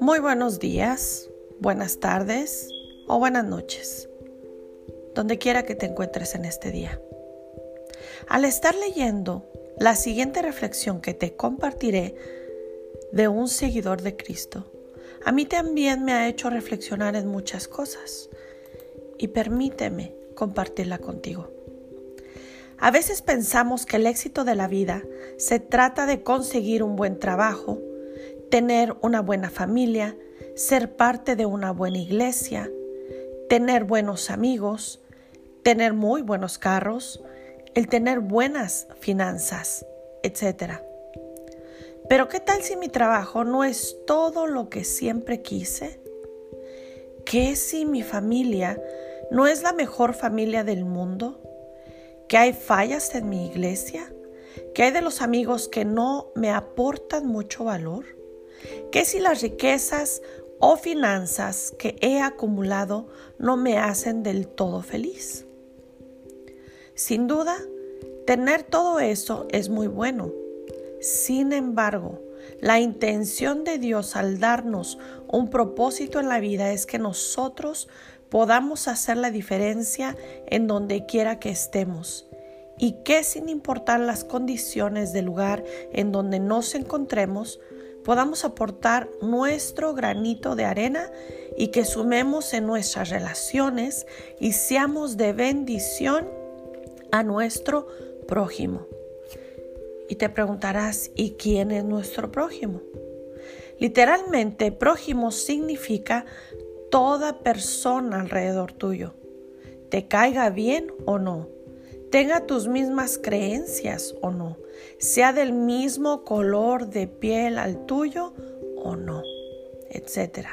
Muy buenos días, buenas tardes o buenas noches, donde quiera que te encuentres en este día. Al estar leyendo la siguiente reflexión que te compartiré de un seguidor de Cristo, a mí también me ha hecho reflexionar en muchas cosas y permíteme compartirla contigo. A veces pensamos que el éxito de la vida se trata de conseguir un buen trabajo, tener una buena familia, ser parte de una buena iglesia, tener buenos amigos, tener muy buenos carros, el tener buenas finanzas, etc. Pero ¿qué tal si mi trabajo no es todo lo que siempre quise? ¿Qué si mi familia no es la mejor familia del mundo? ¿Que hay fallas en mi iglesia? ¿Que hay de los amigos que no me aportan mucho valor? ¿Qué si las riquezas o finanzas que he acumulado no me hacen del todo feliz? Sin duda, tener todo eso es muy bueno. Sin embargo, la intención de Dios al darnos un propósito en la vida es que nosotros podamos hacer la diferencia en donde quiera que estemos y que sin importar las condiciones del lugar en donde nos encontremos, podamos aportar nuestro granito de arena y que sumemos en nuestras relaciones y seamos de bendición a nuestro prójimo. Y te preguntarás, ¿y quién es nuestro prójimo? Literalmente, prójimo significa toda persona alrededor tuyo, te caiga bien o no, tenga tus mismas creencias o no, sea del mismo color de piel al tuyo o no, etc.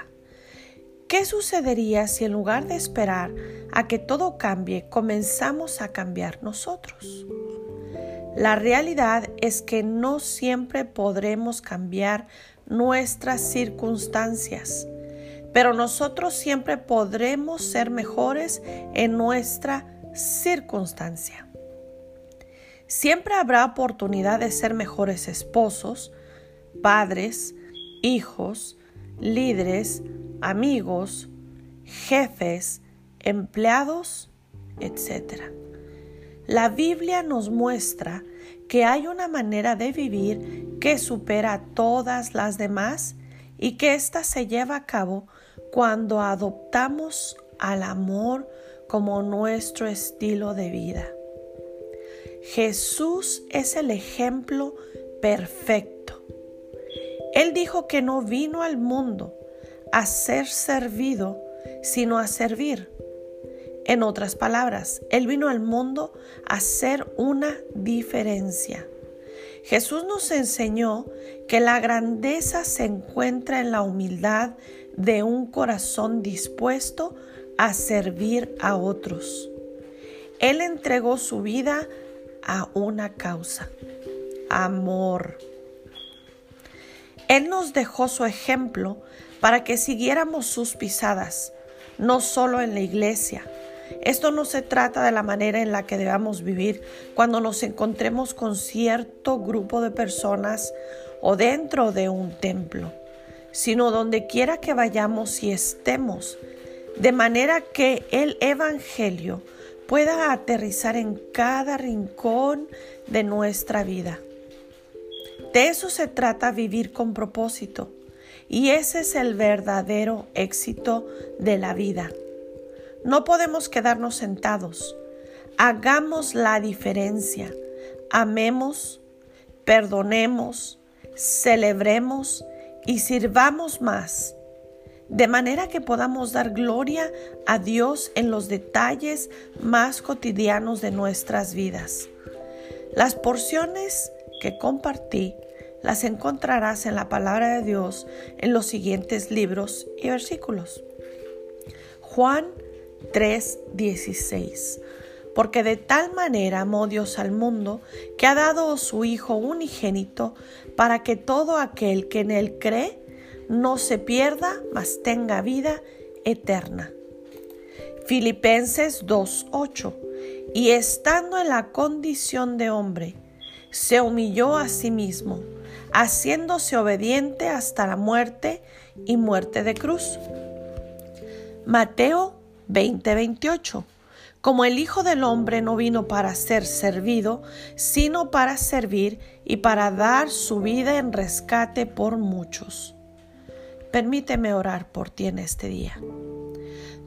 ¿Qué sucedería si en lugar de esperar a que todo cambie, comenzamos a cambiar nosotros? La realidad es que no siempre podremos cambiar nuestras circunstancias pero nosotros siempre podremos ser mejores en nuestra circunstancia. Siempre habrá oportunidad de ser mejores esposos, padres, hijos, líderes, amigos, jefes, empleados, etc. La Biblia nos muestra que hay una manera de vivir que supera a todas las demás y que ésta se lleva a cabo cuando adoptamos al amor como nuestro estilo de vida. Jesús es el ejemplo perfecto. Él dijo que no vino al mundo a ser servido, sino a servir. En otras palabras, Él vino al mundo a hacer una diferencia. Jesús nos enseñó que la grandeza se encuentra en la humildad de un corazón dispuesto a servir a otros. Él entregó su vida a una causa, amor. Él nos dejó su ejemplo para que siguiéramos sus pisadas, no solo en la iglesia, esto no se trata de la manera en la que debamos vivir cuando nos encontremos con cierto grupo de personas o dentro de un templo, sino donde quiera que vayamos y estemos, de manera que el Evangelio pueda aterrizar en cada rincón de nuestra vida. De eso se trata vivir con propósito, y ese es el verdadero éxito de la vida. No podemos quedarnos sentados. Hagamos la diferencia. Amemos, perdonemos, celebremos y sirvamos más, de manera que podamos dar gloria a Dios en los detalles más cotidianos de nuestras vidas. Las porciones que compartí las encontrarás en la palabra de Dios en los siguientes libros y versículos. Juan 3:16. Porque de tal manera amó Dios al mundo que ha dado su Hijo unigénito para que todo aquel que en él cree no se pierda, mas tenga vida eterna. Filipenses 2:8. Y estando en la condición de hombre, se humilló a sí mismo, haciéndose obediente hasta la muerte y muerte de cruz. Mateo 20:28 Como el Hijo del Hombre no vino para ser servido, sino para servir y para dar su vida en rescate por muchos. Permíteme orar por ti en este día.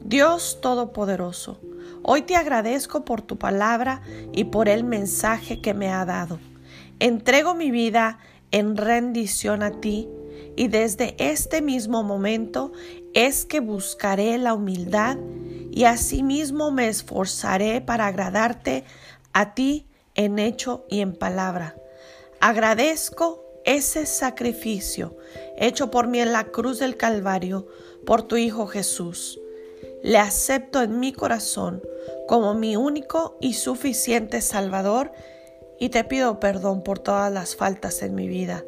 Dios Todopoderoso, hoy te agradezco por tu palabra y por el mensaje que me ha dado. Entrego mi vida en rendición a ti y desde este mismo momento es que buscaré la humildad y asimismo me esforzaré para agradarte a ti en hecho y en palabra. Agradezco ese sacrificio hecho por mí en la cruz del Calvario por tu Hijo Jesús. Le acepto en mi corazón como mi único y suficiente Salvador y te pido perdón por todas las faltas en mi vida.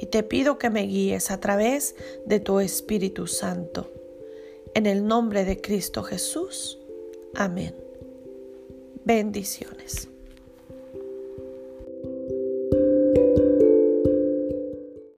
Y te pido que me guíes a través de tu Espíritu Santo. En el nombre de Cristo Jesús. Amén. Bendiciones.